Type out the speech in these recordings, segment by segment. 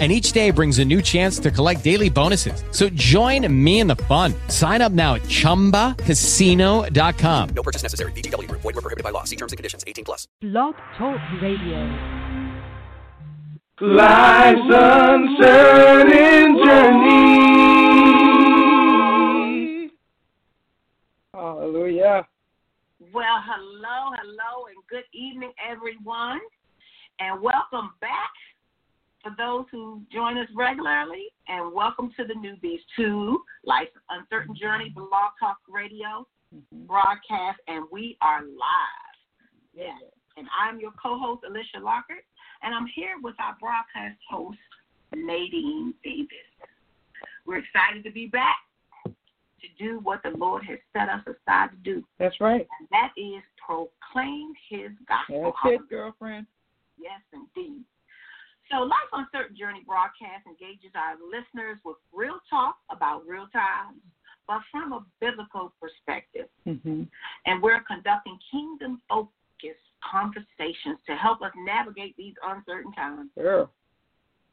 and each day brings a new chance to collect daily bonuses. So join me in the fun. Sign up now at ChumbaCasino.com. No purchase necessary. VGW. Void were prohibited by law. See terms and conditions. 18 plus. Blog Talk Radio. Life's uncertain journey. Hallelujah. Well, hello, hello, and good evening, everyone, and welcome back for those who join us regularly, and welcome to the newbies to Life's Uncertain Journey Blog Talk Radio Mm-hmm. broadcast, and we are live. Yes. And I'm your co-host, Alicia Lockhart, and I'm here with our broadcast host, Nadine Davis. We're excited to be back to do what the Lord has set us aside to do, That's right. and that is proclaim His gospel. That's it, girlfriend. Yes, indeed. So, Life's Uncertain Journey broadcast engages our listeners with real talk about real times, but from a biblical perspective. Mm-hmm. And we're conducting kingdom focused conversations to help us navigate these uncertain times. Girl.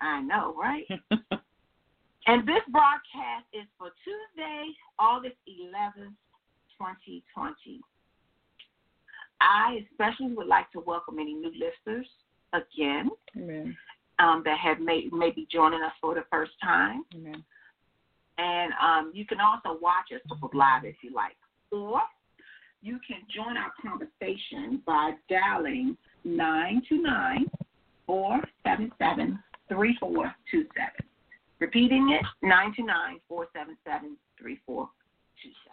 I know, right? and this broadcast is for Tuesday, August 11th, 2020. I especially would like to welcome any new listeners again Amen. Um, that have may, may be joining us for the first time. Amen. And um, you can also watch us live if you like. Or you can join our conversation by dialing 929 477 3427. Repeating it 929 477 3427.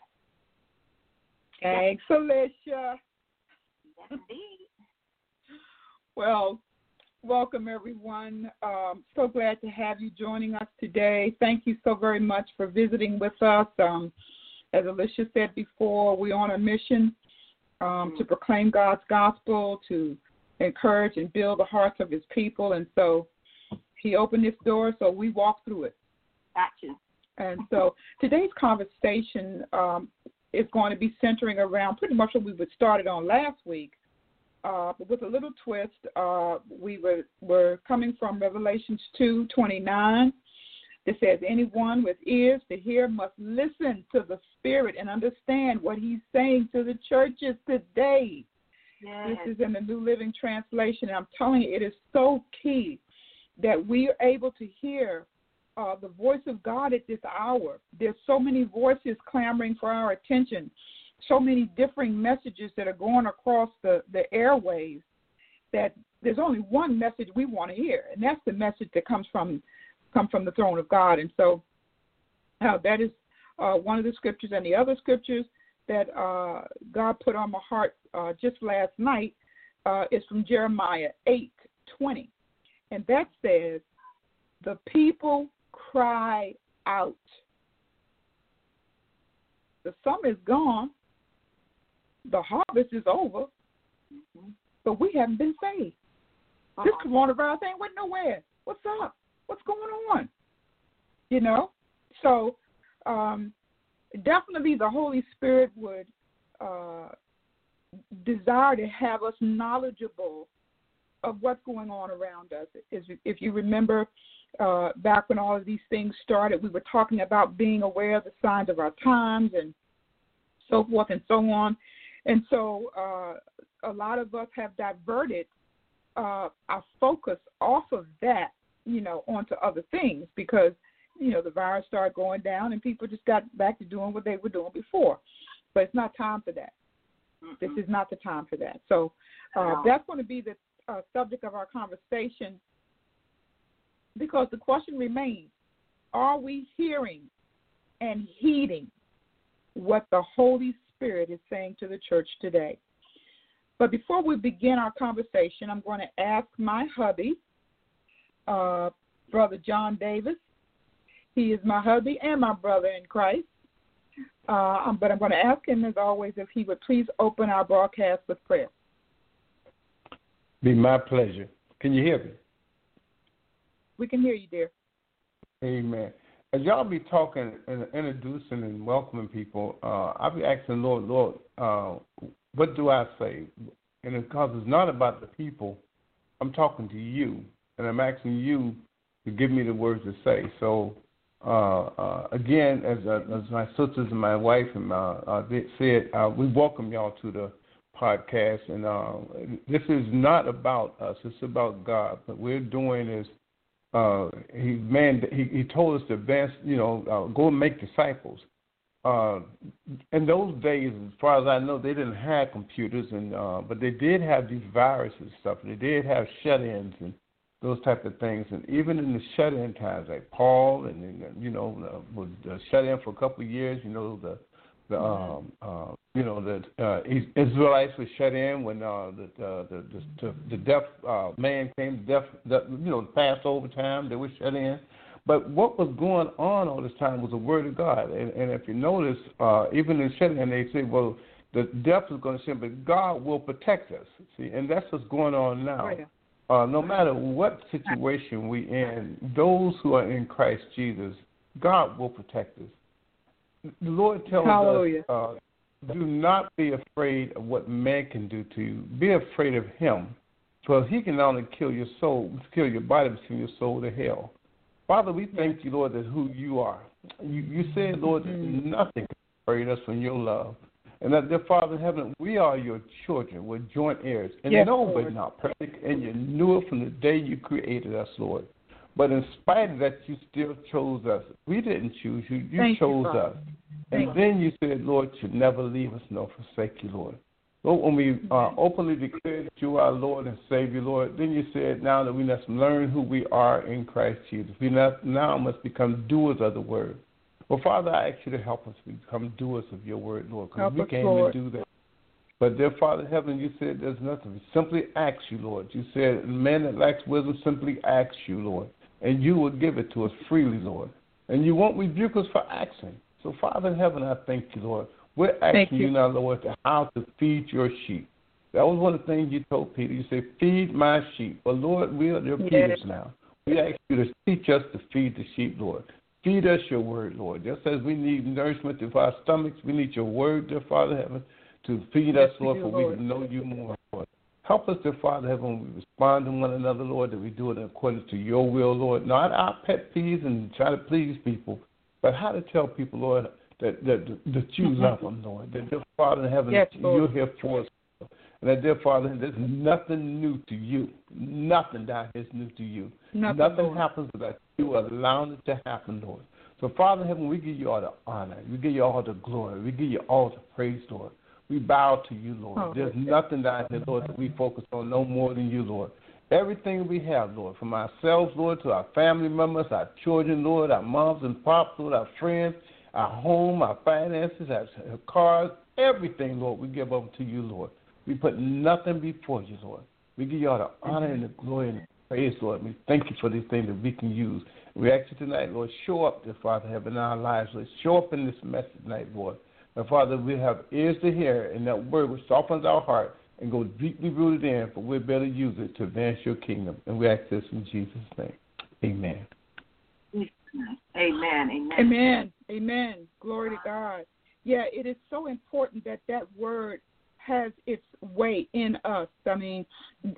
Thanks, Alicia. Yes, indeed. Well, welcome everyone. Um, so glad to have you joining us today. Thank you so very much for visiting with us. Um, as Alicia said before, we're on a mission um, to proclaim God's gospel, to encourage and build the hearts of His people. And so He opened this door, so we walk through it. Got you. And so today's conversation um, is going to be centering around pretty much what we started on last week, uh, but with a little twist. Uh, we were were coming from Revelations two twenty nine. That says, "Anyone with ears to hear must listen to the Spirit and understand what He's saying to the churches today." Yes. This is in the New Living Translation. And I'm telling you, it is so key that we are able to hear uh, the voice of God at this hour. There's so many voices clamoring for our attention, so many differing messages that are going across the, the airways that there's only one message we want to hear, and that's the message that comes from come from the throne of God. And so uh, that is uh, one of the scriptures, and the other scriptures that uh, God put on my heart uh, just last night uh, is from Jeremiah eight twenty, and that says, "The people cry out. The summer is gone, the harvest is over, but we haven't been saved. This Uh-uh. coronavirus ain't went nowhere. What's up? What's going on? You know, so um, definitely the Holy Spirit would uh, desire to have us knowledgeable of what's going on around us. If, if you remember uh, back when all of these things started, we were talking about being aware of the signs of our times and so forth and so on. And so uh, a lot of us have diverted uh, our focus off of that, you know, onto other things because, you know, the virus started going down and people just got back to doing what they were doing before. But it's not time for that. This is not the time for that. So uh, that's going to be the uh, subject of our conversation because the question remains are we hearing and heeding what the Holy Spirit is saying to the church today? But before we begin our conversation, I'm going to ask my hubby, uh, Brother John Davis. He is my hubby and my brother in Christ. Uh, but I'm going to ask him, as always, if he would please open our broadcast with prayer. Be my pleasure. Can you hear me? We can hear you, dear. Amen. As y'all be talking and introducing and welcoming people, uh, I'll be asking Lord, Lord, uh, what do I say? And because it's not about the people, I'm talking to you, and I'm asking you to give me the words to say. So, uh, uh, again, as, uh, as my sisters and my wife and uh, uh, said, we welcome y'all to the podcast. And this is not about us; it's about God. What we're doing is, uh, he man, he, he told us to advance. You know, uh, go and make disciples. Uh, in those days, as far as I know, they didn't have computers, and uh, but they did have these viruses and stuff. They did have shut-ins and those type of things. And even in the shut-in times, like Paul, and, you know, uh, was uh, shut in for a couple of years. You know, the the um, uh, you know the uh, Israelites were shut in when uh, the, uh, the the the deaf uh, man came. Deaf, the, you know, the Passover time they were shut in. But what was going on all this time was the word of God. And, and if you notice, uh, even in shut in, they say, well, the deaf is going to sin, but God will protect us. See, and that's what's going on now. Uh, no matter what situation we in, those who are in Christ Jesus, God will protect us. The Lord tells Hallelujah. us, uh, do not be afraid of what man can do to you. Be afraid of him, for he can not only kill your soul, kill your body, but send your soul to hell. Father, we thank you, Lord, that who you are. You, you said, Lord, that Mm-hmm. nothing can separate us from your love. And that, dear Father in heaven, we are your children. We're joint heirs. And Yes, no, Lord. we're not perfect. And you knew it from the day you created us, Lord. But in spite of that, you still chose us. We didn't choose you. You Thank chose Father. us. And then you said, Lord, you never leave us nor forsake you, Lord. Lord, when we uh, openly declared that you are our Lord and Savior, Lord, then you said now that we must learn who we are in Christ Jesus. We must, now must become doers of the word. Well, Father, I ask you to help us become doers of your word, Lord, because we can't Lord. even do that. But dear Father in heaven, you said there's nothing. Simply ask you, Lord. You said, man that lacks wisdom simply asks you, Lord, and you will give it to us freely, Lord. And you won't rebuke us for asking. So, Father in heaven, I thank you, Lord. We're asking you. you. now, Lord, to how to feed your sheep. That was one of the things you told Peter. You said, feed my sheep. But, Lord, we are your Yes. Peters now. We ask you to teach us to feed the sheep, Lord. Feed us your word, Lord. Just as we need nourishment to our stomachs, we need your word, dear Father in heaven, to feed Yes, us, we Lord, for we Lord. can know you more, Lord. Help us, dear Father heaven, when we respond to one another, Lord, that we do it according to your will, Lord. Not our pet peeves and try to please people, but how to tell people, Lord, that that, that you mm-hmm. love them, Lord. That, dear Father in heaven, Yes, you're here for us. And that, dear Father, there's nothing new to you. Nothing down here is new to you. Nothing, Lord. happens without you allowing it to happen, Lord. So, Father in heaven, we give you all the honor. We give you all the glory. We give you all the praise, Lord. We bow to you, Lord. Oh, There's nothing down here, Lord, that we focus on no more than you, Lord. Everything we have, Lord, from ourselves, Lord, to our family members, our children, Lord, our moms and pops, Lord, our friends, our home, our finances, our cars, everything, Lord, we give over to you, Lord. We put nothing before you, Lord. We give you all the honor and the glory and the praise, Lord. We thank you for these things that we can use. We ask you tonight, Lord, show up, dear Father, heaven in our lives, Lord. Show up in this message tonight, Lord. And Father, we have ears to hear, and that word which softens our heart and goes deeply rooted in, for we're better use it to advance your kingdom. And we ask this in Jesus' name. Amen. Amen. Amen. Amen. Amen. Glory to God. Yeah, it is so important that that word has its way in us. I mean,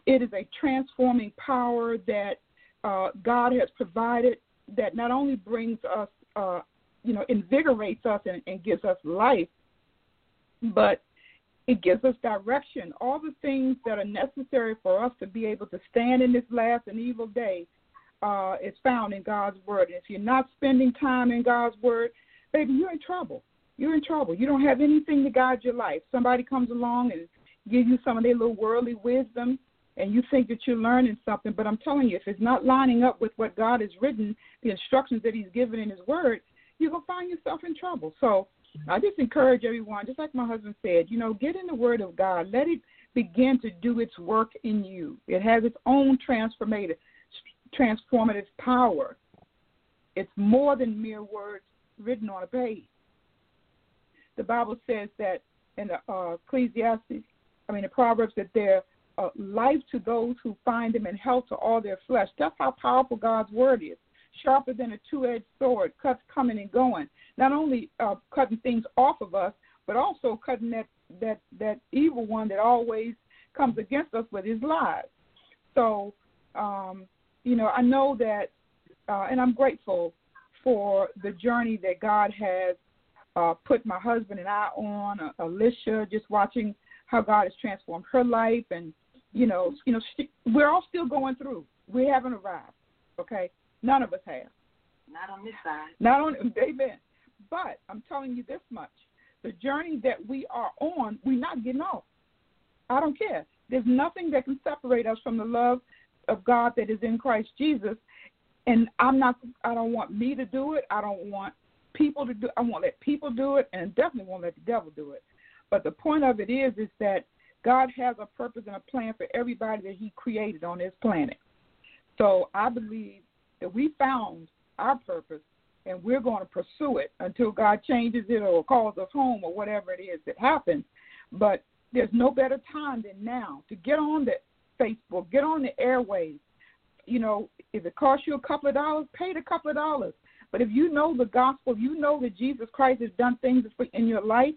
it is a transforming power that uh, God has provided that not only brings us, uh, you know, invigorates us and, and gives us life, but it gives us direction. All the things that are necessary for us to be able to stand in this last and evil day uh, is found in God's word. And if you're not spending time in God's word, baby, you're in trouble. You're in trouble. You don't have anything to guide your life. Somebody comes along and gives you some of their little worldly wisdom, and you think that you're learning something. But I'm telling you, if it's not lining up with what God has written, the instructions that He's given in His Word, you're gonna find yourself in trouble. So I just encourage everyone, just like my husband said, you know, get in the Word of God. Let it begin to do its work in you. It has its own transformative transformative power. It's more than mere words written on a page. The Bible says that in the uh, Ecclesiastes, I mean the Proverbs, that there uh, life to those who find them and health to all their flesh. That's how powerful God's word is. Sharper than a two edged sword, cuts coming and going. Not only uh, cutting things off of us, but also cutting that, that, that evil one that always comes against us with his lies. So, um, you know, I know that, uh, and I'm grateful for the journey that God has uh, put my husband and I on. Uh, Alicia, just watching how God has transformed her life, and you know, you know, she, we're all still going through. We haven't arrived. Okay, none of us have. Not on this side. Not on, amen. But I'm telling you this much: the journey that we are on, we're not getting off. I don't care. There's nothing that can separate us from the love of God that is in Christ Jesus. And I'm not. I don't want me to do it. I don't want people to do. I won't let people do it, and definitely won't let the devil do it. But the point of it is, is that God has a purpose and a plan for everybody that He created on this planet. So I believe that we found our purpose, and we're going to pursue it until God changes it or calls us home or whatever it is that happens. But there's no better time than now to get on the Facebook, get on the airways. You know, if it costs you a couple of dollars, pay the couple of dollars. But if you know the gospel, you know that Jesus Christ has done things in your life,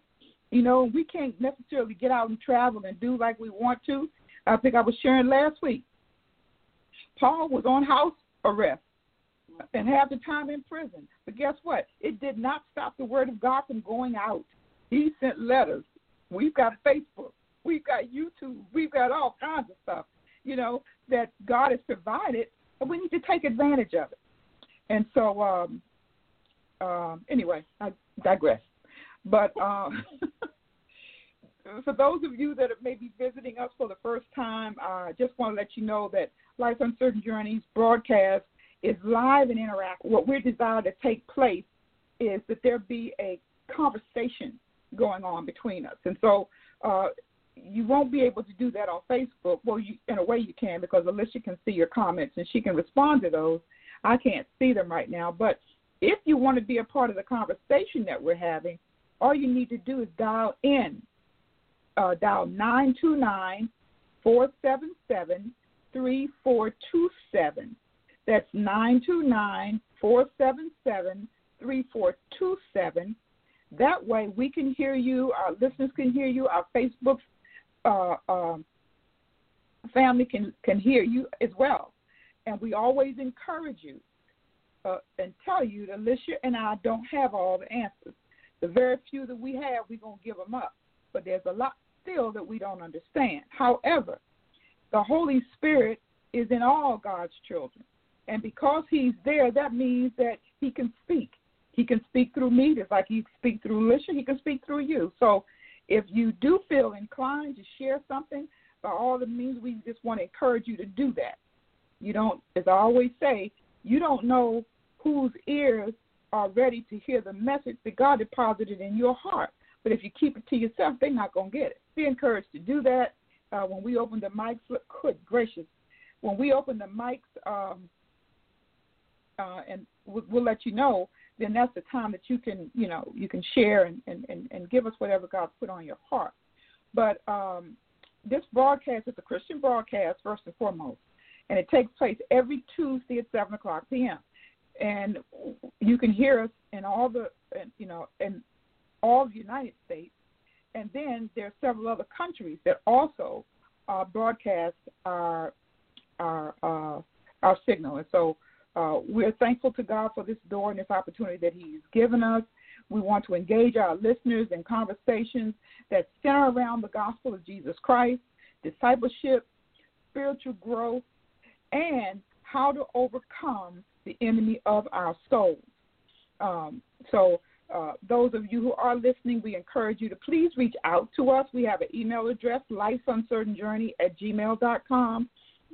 you know, we can't necessarily get out and travel and do like we want to. I think I was sharing last week. Paul was on house arrest and half the time in prison. But guess what? It did not stop the word of God from going out. He sent letters. We've got Facebook. We've got YouTube. We've got all kinds of stuff, you know, that God has provided, and we need to take advantage of it. And so, um, um, anyway, I digress. But um, for those of you that may be visiting us for the first time, I uh, just want to let you know that Life's Uncertain Journeys broadcast is live and interactive. What we're to take place is that there be a conversation going on between us. And so uh, you won't be able to do that on Facebook. Well, you, in a way you can because Alicia can see your comments and she can respond to those. I can't see them right now. But if you want to be a part of the conversation that we're having, all you need to do is dial in. Uh, dial 929 477 3427. That's 929 477 3427. That way we can hear you, our listeners can hear you, our Facebook uh, uh, family can, can hear you as well. And we always encourage you uh, and tell you that Alicia and I don't have all the answers. The very few that we have, we're going to give them up. But there's a lot still that we don't understand. However, the Holy Spirit is in all God's children. And because He's there, that means that He can speak. He can speak through me, just like He speak through Alicia, He can speak through you. So if you do feel inclined to share something, by all the means, we just want to encourage you to do that. You don't, as I always say, you don't know whose ears are ready to hear the message that God deposited in your heart. But if you keep it to yourself, they're not going to get it. Be encouraged to do that. Uh, when we open the mics, look, good gracious, when we open the mics, um, uh, and we'll, we'll let you know, then that's the time that you can, you know, you can share and, and, and, and give us whatever God put on your heart. But um, this broadcast is a Christian broadcast, first and foremost, and it takes place every Tuesday at 7 o'clock p.m and you can hear us in all the you know in all the United States, and then there are several other countries that also uh, broadcast our our uh, our signal, and so uh, we're thankful to God for this door and this opportunity that He's given us. We want to engage our listeners in conversations that center around the gospel of Jesus Christ, discipleship, spiritual growth, and how to overcome the enemy of our souls. Um, so, uh, those of you who are listening, we encourage you to please reach out to us. We have an email address, lifesuncertainjourney at gmail.com.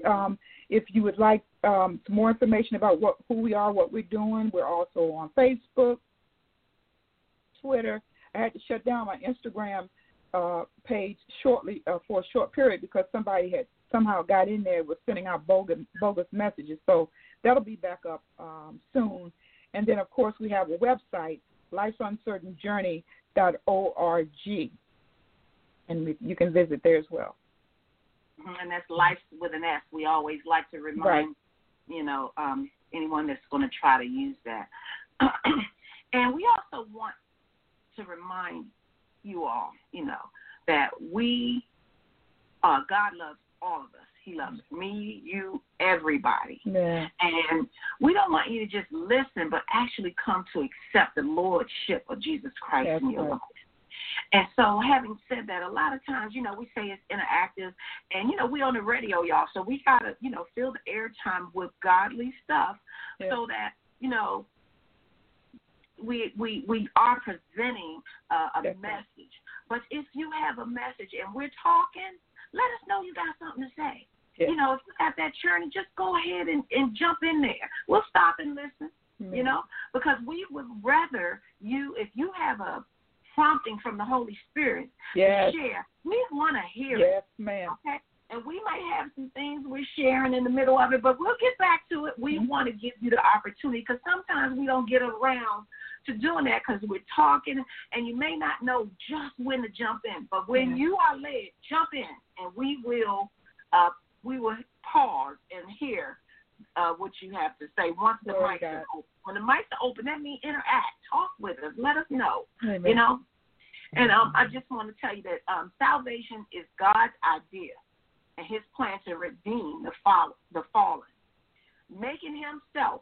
Um, if you would like um, some more information about what, who we are, what we're doing, we're also on Facebook, Twitter. I had to shut down my Instagram uh, page shortly uh, for a short period because somebody had somehow got in there was sending out bogus bogus messages. So that'll be back up um, soon. And then of course we have a website, lifesuncertainjourney.org, and we, you can visit there as well. And that's life with an S. We always like to remind, you know, um, anyone that's going to try to use that. and we also want to remind you all, you know, that we, uh, God loves all of us. He loves me, you, everybody. Yeah. And we don't want you to just listen, but actually come to accept the lordship of Jesus Christ That's in your right. life. And so, having said that, a lot of times, you know, we say it's interactive, and you know, we on the radio, y'all, so we gotta, you know, fill the airtime with godly stuff, Yeah. so that you know, we we we are presenting uh, a That's message. But if you have a message and we're talking, let us know you got something to say. Yeah. You know, if you have that journey, just go ahead and, and jump in there. We'll stop and listen you know, because we would rather you, if you have a prompting from the Holy Spirit Yes. to share, we want to hear Yes, it, ma'am. okay? And we might have some things we're sharing in the middle of it, but we'll get back to it. We Mhm. want to give you the opportunity because sometimes we don't get around to doing that because we're talking and you may not know just when to jump in. But when Yeah. you are led, jump in and we will uh, we will pause and hear uh, what you have to say once the mics are open. When the mics are open, that means interact, talk with us, let us know, Amen. you know. And um, I just want to tell you that um, salvation is God's idea and His plan to redeem the fall, the fallen, making Himself,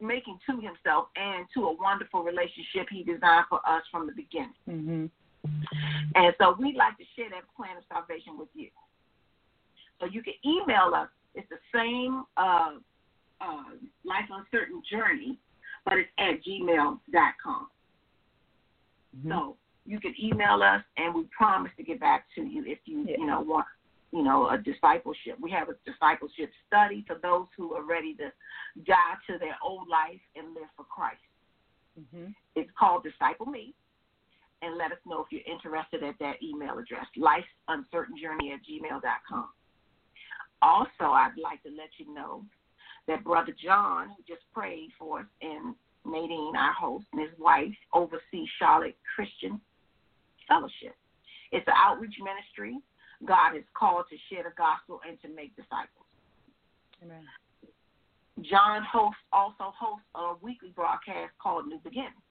making to Himself, and to a wonderful relationship He designed for us from the beginning. Mhm. And so we'd like to share that plan of salvation with you. So you can email us. It's the same uh, uh, Life Uncertain Journey, but it's at gmail.com. Mhm. So you can email us, and we promise to get back to you if you Yeah. you know want you know a discipleship. We have a discipleship study for those who are ready to die to their old life and live for Christ. Mhm. It's called Disciple Me. And let us know if you're interested at that email address, lifeuncertainjourney at gmail.com. Also, I'd like to let you know that Brother John, who just prayed for us, and Nadine, our host, and his wife oversee Charlotte Christian Fellowship. It's an outreach ministry. God is called to share the gospel and to make disciples. Amen. John hosts also hosts a weekly broadcast called New Beginning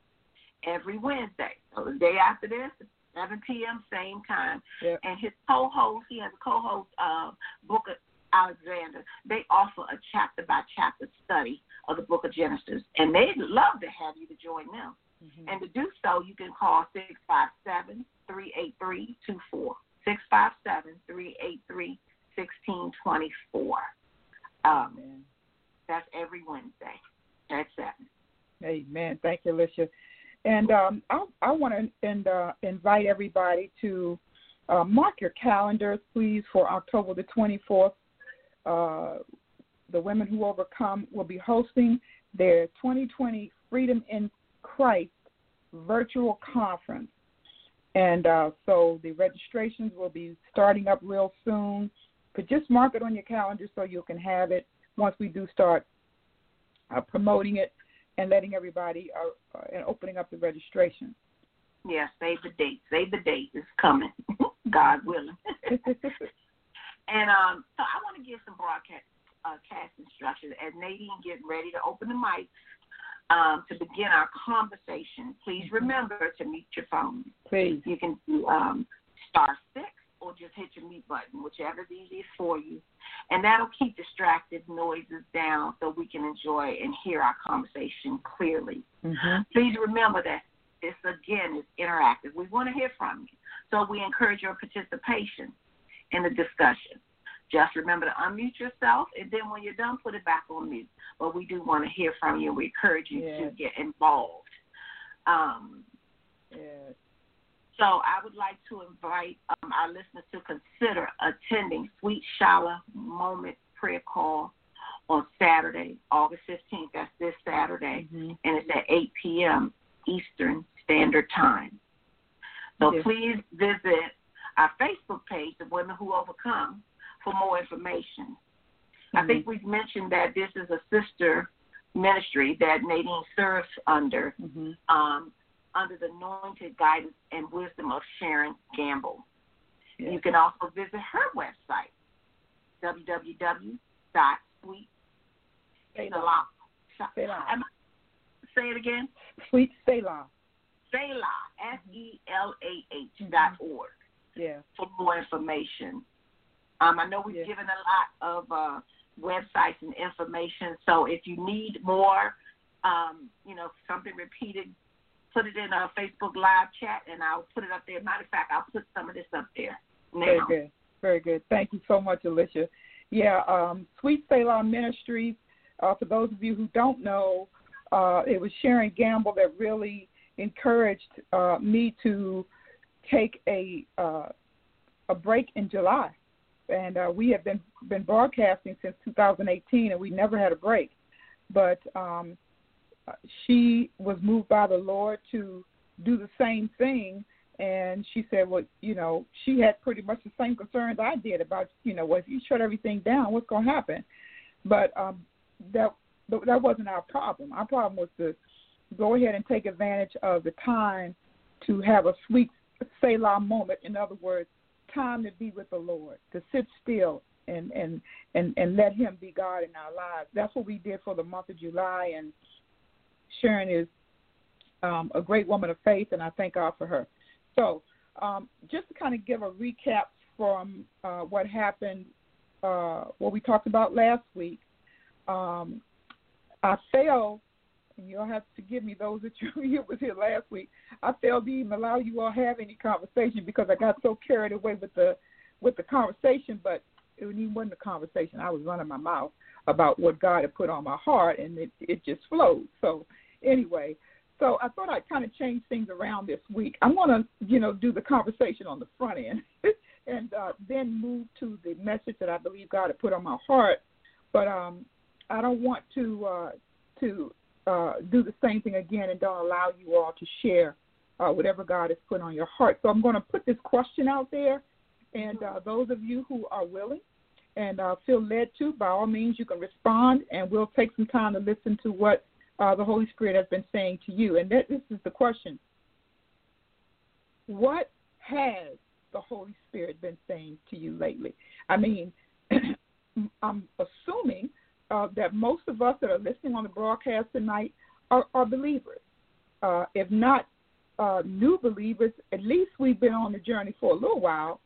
every Wednesday. So the day after this, 7 p.m. same time. Yep. And his co-host, he has a co-host, uh, Booker Alexander. They offer a chapter by chapter study of the Book of Genesis, and they'd love to have you to join them. Mhm. And to do so, you can call 657 383 24. 657 383 1624. Um, Amen. that's every Wednesday at 7. Amen. Thank you, Alicia. And um, I, I want to and, uh, invite everybody to uh, mark your calendars, please, for October the 24th. Uh, the Women Who Overcome will be hosting their 2020 Freedom in Christ virtual conference. And uh, so the registrations will be starting up real soon. But just mark it on your calendar so you can have it once we do start uh, promoting it and letting everybody uh, uh, and opening up the registration. Yeah, save the date. Save the date. It's coming. God willing. and um, so I want to give some broadcast uh, cast instructions as Nadine getting ready to open the mic um, to begin our conversation. Please remember to mute your phone. Please. You can do um, star six or just hit your mute button, whichever is easiest for you. And that'll keep distracted noises down so we can enjoy and hear our conversation clearly. Mm-hmm. Please remember that this again is interactive. We want to hear from you. So we encourage your participation in the discussion. Just remember to unmute yourself and then when you're done put it back on mute. But we do want to hear from you. We encourage you to get involved. Um, Yes. so I would like to invite um, our listeners to consider attending Sweet Selah Moment Prayer Call on Saturday, August 15th. That's this Saturday, Mhm. and it's at 8 p.m. Eastern Standard Time. So Yes. please visit our Facebook page, The Women Who Overcome, for more information. I Mhm. think we've mentioned that this is a sister ministry that Nadine serves under Mhm. um, under the anointed guidance and wisdom of Sharon Gamble. Yes. You can also visit her website. Am I- Say it again. Sweet Selah. Selah, S E L A H dot org Yeah. for more information. Um, I know we've Yeah. given a lot of uh, websites and information, so if you need more, um, you know, something repeated, put it in a Facebook live chat, and I'll put it up there. Matter of fact, I'll put some of this up there Very good. Very good. Thank you so much, Alicia. Yeah, um, Sweet Selah Ministries, uh, for those of you who don't know, uh, it was Sharon Gamble that really encouraged uh, me to take a uh, a break in July. And uh, we have been been broadcasting since 2018, and we never had a break. But um, she was moved by the Lord to do the same thing and she said, "Well, you know, she had pretty much the same concerns I did about, you know, well, if you shut everything down, what's going to happen?" But um, that that wasn't our problem. Our problem was to go ahead and take advantage of the time to have a sweet Selah moment. In other words, time to be with the Lord, to sit still and and and and let Him be God in our lives. That's what we did for the month of July, and Sharon is um, a great woman of faith, and I thank God for her. So, um, just to kind of give a recap from uh, what happened, uh, what we talked about last week, um, I failed, and you'll have to forgive me, those that you you was here last week. I failed to even allow you all have any conversation because I got so carried away with the with the conversation, but it wasn't a conversation. I was running my mouth about what God had put on my heart, and it it just flowed. So anyway, so I thought I'd kind of change things around this week. I'm to, you know, do the conversation on the front end and uh, then move to the message that I believe God had put on my heart. But um, I don't want to uh, to uh, do the same thing again and don't allow you all to share uh, whatever God has put on your heart. So I'm going to put this question out there, and uh, those of you who are willing and uh, feel led to, by all means, you can respond, and we'll take some time to listen to what uh, the Holy Spirit has been saying to you. And that, this is the question What has the Holy Spirit been saying to you lately? I mean, I'm assuming uh, that most of us that are listening on the broadcast tonight are, are believers. Uh, if not uh, new believers, at least we've been on the journey for a little while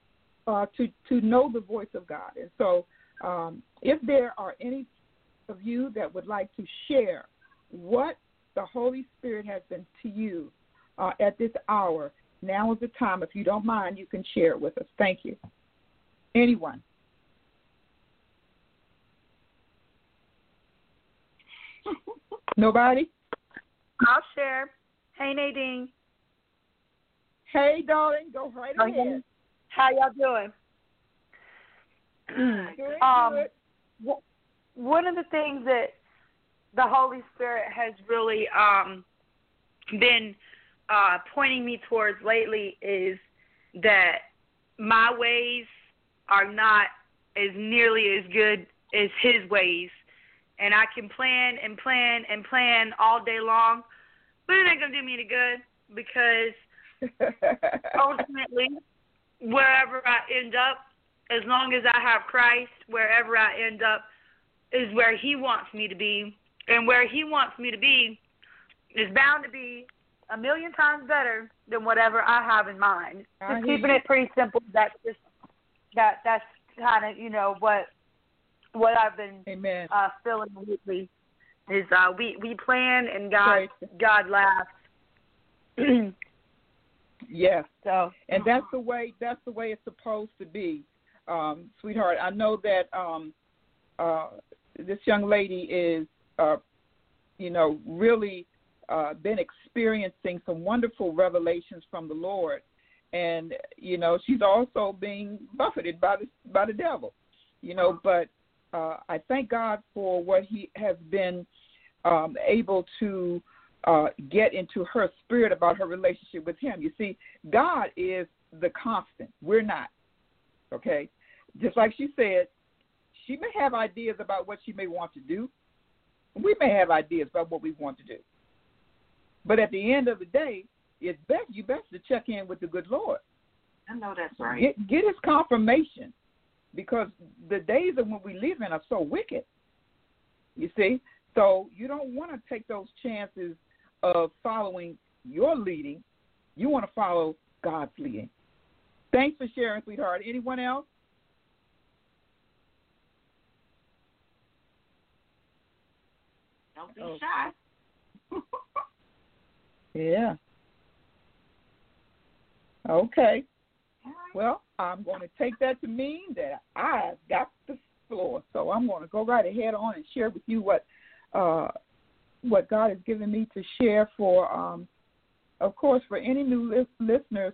uh, to to know the voice of God. And so, um, if there are any of you that would like to share what the Holy Spirit has been to you uh, at this hour, now is the time. If you don't mind, you can share it with us. Thank you. Anyone? Nobody? I'll share. Hey Nadine. Hey, darling, go right ahead. How y'all doing? Good, um, w- one of the things that the Holy Spirit has really um, been uh, pointing me towards lately is that my ways are not as nearly as good as His ways, and I can plan and plan and plan all day long, but it ain't gonna do me any good because ultimately, wherever I end up, as long as I have Christ, wherever I end up is where He wants me to be. And where He wants me to be is bound to be a million times better than whatever I have in mind. Just keeping it pretty simple. That's just that that's kind of you know what what I've been Amen. uh, feeling lately is uh, we we plan and God Right. God laughs. Yes. so and that's the way that's the way it's supposed to be um sweetheart i know that um uh this young lady is uh you know really uh been experiencing some wonderful revelations from the lord and you know she's also being buffeted by the by the devil you know but uh i thank god for what he has been um able to uh, get into her spirit about her relationship with him. You see, God is the constant. We're not. Okay? Just like she said, she may have ideas about what she may want to do. We may have ideas about what we want to do. But at the end of the day, it's best you best to check in with the good Lord. I know that's right. Get get his confirmation. Because the days of when we live in are so wicked. You see, so you don't want to take those chances of following your leading. You want to follow God's leading. Thanks for sharing, sweetheart. Anyone else? Don't be Oh. shy. Yeah. Okay. Well, I'm going to take that to mean that I've got the floor. So I'm going to go right ahead on and share with you what uh, what God has given me to share for, um, of course, for any new lis- listeners.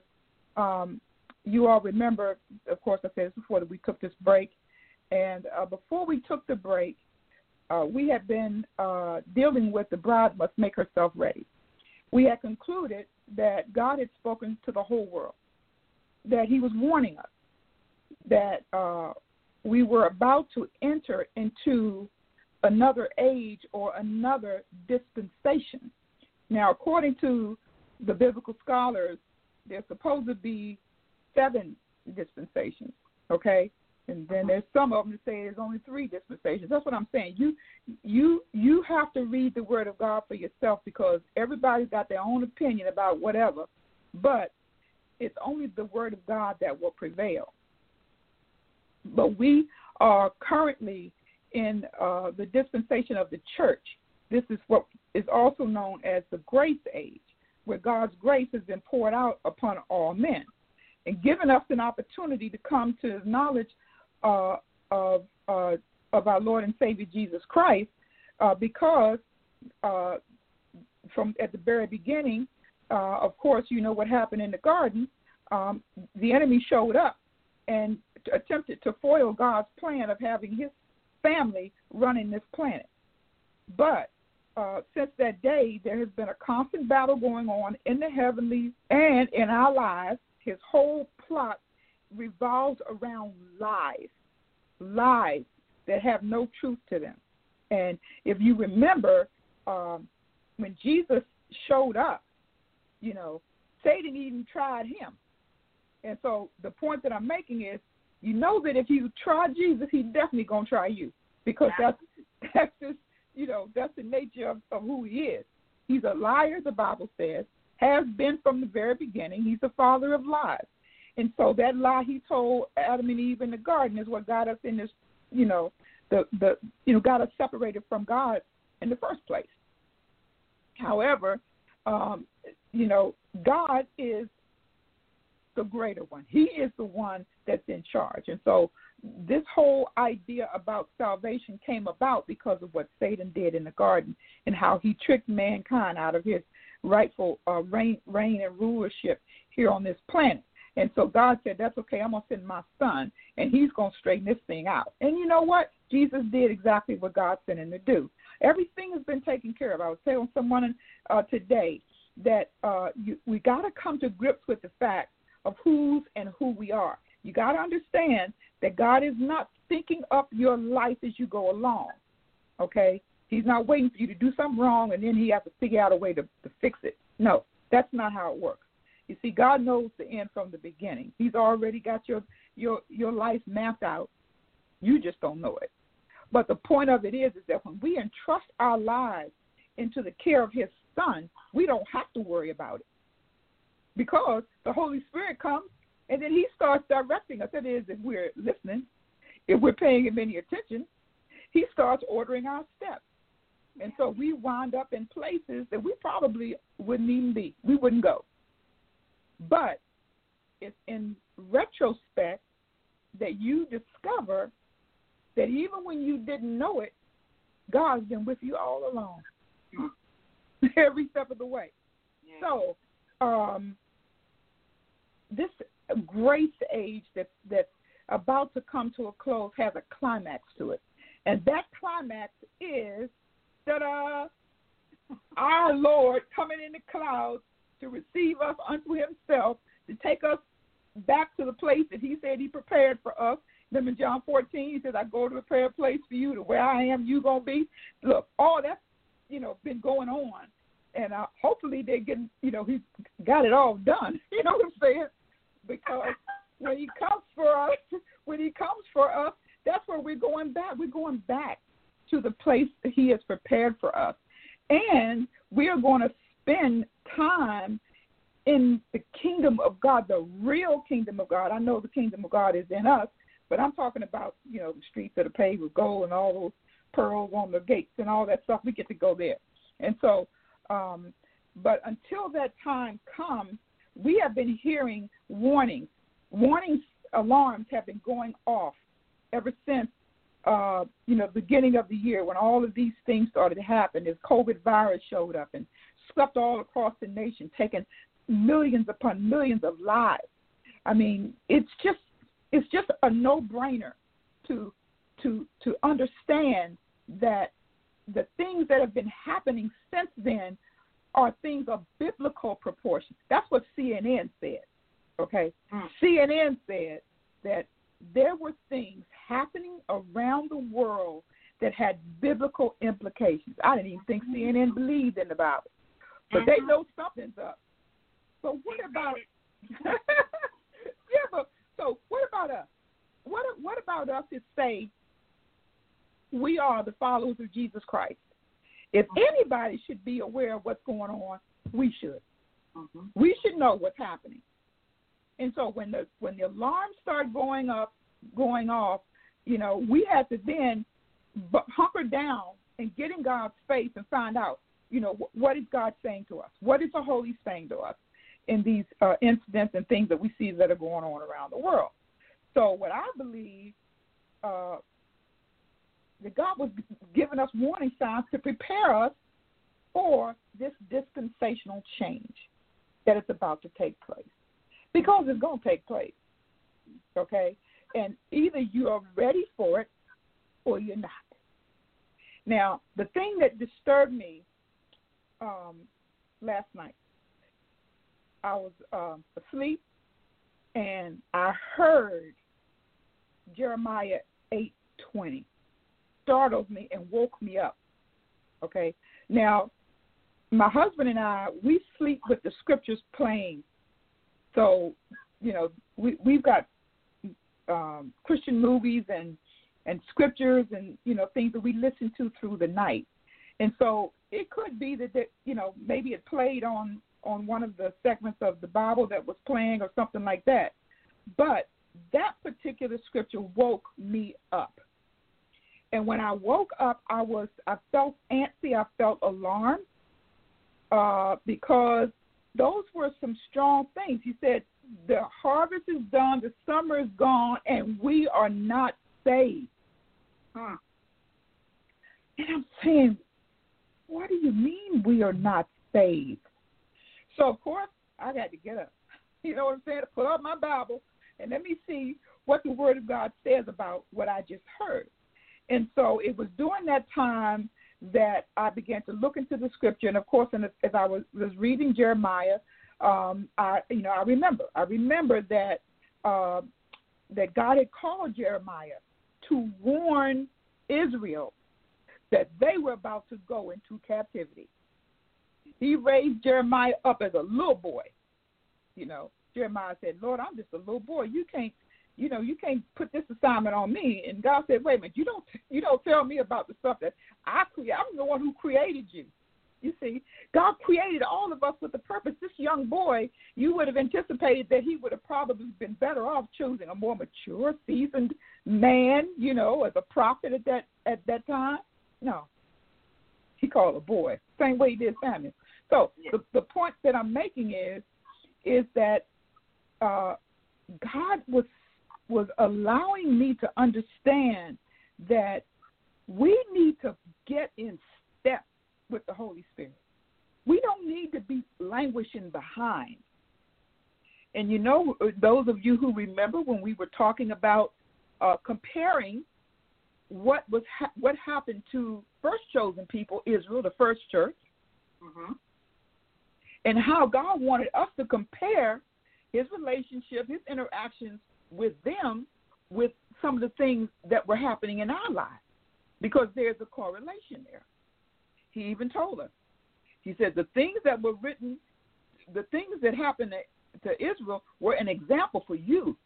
Um, you all remember, of course, I said this before that we took this break, and uh, before we took the break, uh, we had been uh, dealing with the bride must make herself ready. We had concluded that God had spoken to the whole world, that He was warning us that uh, we were about to enter into another age or another dispensation. Now, according to the biblical scholars, there's supposed to be seven dispensations, okay? And then there's some of them that say there's only three dispensations. That's what I'm saying. You you you have to read the word of God for yourself because everybody's got their own opinion about whatever, but it's only the word of God that will prevail. But we are currently in uh, the dispensation of the church. This is what is also known as the grace age, where God's grace has been poured out upon all men and given us an opportunity to come to knowledge uh, of uh, of our Lord and Savior Jesus Christ, uh, because uh, from at the very beginning, uh, of course, you know what happened in the garden. Um, the enemy showed up and attempted to foil God's plan of having His family running this planet. But uh, since that day, there has been a constant battle going on in the heavenlies and in our lives. His whole plot revolves around lies, lies that have no truth to them. And if you remember, um, when Jesus showed up, you know, Satan even tried him. And so the point that I'm making is, you know that if you try Jesus, he's definitely gonna try you because that's that's just you know that's the nature of, of who he is. He's a liar, the Bible says, has been from the very beginning. He's the father of lies. And so that lie he told Adam and Eve in the garden is what got us in this, you know, the the you know got us separated from God in the first place. However, um, you know, God is the greater one. He is the one that's in charge. And so this whole idea about salvation came about because of what Satan did in the garden and how he tricked mankind out of his rightful uh, reign, reign and rulership here on this planet. And so God said, That's okay, I'm going to send my son, and he's going to straighten this thing out. And you know what? Jesus did exactly what God sent him to do. Everything has been taken care of. I was telling someone uh, today that uh, you, we got to come to grips with the fact of whose and who we are. You got to understand that God is not thinking up your life as you go along. Okay? He's not waiting for you to do something wrong and then he has to figure out a way to, to fix it. No, that's not how it works. You see, God knows the end from the beginning. He's already got your your your life mapped out. You just don't know it. But the point of it is, is that when we entrust our lives into the care of His Son, we don't have to worry about it because the Holy Spirit comes and then He starts directing us. That is, if we're listening, if we're paying Him any attention, He starts ordering our steps. And so we wind up in places that we probably wouldn't even be. We wouldn't go. But it's in retrospect that you discover that even when you didn't know it, God's been with you all along, every step of the way. Yeah. So, um, this grace age that that's about to come to a close has a climax to it, and that climax is ta-da, our Lord coming in the clouds to receive us unto Himself, to take us back to the place that He said He prepared for us. Remember John 14, He says, "I go to prepare a place for you. To where I am, you gonna be." Look, all that's you know been going on, and uh, hopefully they're getting you know He's got it all done. You know what I'm saying? Because when He comes for us, when He comes for us, that's where we're going back. We're going back to the place that He has prepared for us, and we are going to spend time in the kingdom of God, the real kingdom of God. I know the kingdom of God is in us, but I'm talking about you know the streets that are paved with gold and all those pearls on the gates and all that stuff. We get to go there, and so. Um, but until that time comes, we have been hearing warnings. Warnings, alarms have been going off ever since uh, you know, beginning of the year when all of these things started to happen, This COVID virus showed up and swept all across the nation, taking millions upon millions of lives. I mean, it's just it's just a no-brainer to to to understand that the things that have been happening since then are things of biblical proportions. That's what CNN said. Okay, Mm. CNN said that there were things happening around the world that had biblical implications. I didn't even think CNN believed in the Bible, but they Mhm. know something's up. So what about? yeah, but so what about us? What what about us that say we are the followers of Jesus Christ? If anybody should be aware of what's going on, we should. Mhm. We should know what's happening. And so when the when the alarms start going up, going off, you know, we have to then hunker down and get in God's face and find out, you know, wh- what is God saying to us? What is the Holy saying to us in these uh, incidents and things that we see that are going on around the world? So what I believe uh, that God was giving us warning signs to prepare us for this dispensational change that is about to take place. Because it's going to take place. Okay? And either you are ready for it or you're not. Now, the thing that disturbed me um, last night, I was um, asleep and I heard Jeremiah 8:20 startled me and woke me up. Okay? Now, my husband and I, we sleep with the scriptures playing. So, you know, we we've got um, Christian movies and and scriptures and you know things that we listen to through the night. And so it could be that, that you know maybe it played on on one of the segments of the Bible that was playing or something like that. But that particular scripture woke me up. And when I woke up, I was I felt antsy. I felt alarmed uh, because those were some strong things. He said, "The harvest is done, the summer is gone, and we are not saved." Hmm. And I'm saying, "What do you mean we are not saved?" So of course, I got to get up. You know what I'm saying? Pull out my Bible and let me see what the Word of God says about what I just heard. And so it was during that time that I began to look into the scripture. And of course, and as I was, was reading Jeremiah, um, I you know I remember I remember that uh, that God had called Jeremiah to warn Israel that they were about to go into captivity. He raised Jeremiah up as a little boy. You know, Jeremiah said, "Lord, I'm just a little boy. You can't you know, you can't put this assignment on me. And God said, wait a minute, you don't you don't tell me about the stuff that I create. I'm the one who created you. You see, God created all of us with a purpose. This young boy, you would have anticipated that he would have probably been better off choosing a more mature, seasoned man, you know, as a prophet at that at that time. No, he called a boy, same way he did Samuel. So the the point that I'm making is is that uh, God was was allowing me to understand that we need to get in step with the Holy Spirit. We don't need to be languishing behind. And you know, those of you who remember when we were talking about uh, comparing what was ha- what happened to first chosen people, Israel, the first church, Mhm. and how God wanted us to compare His relationship, His interactions with them with some of the things that were happening in our lives because there's a correlation there. He even told us. He said the things that were written, the things that happened to, Israel were an example for you.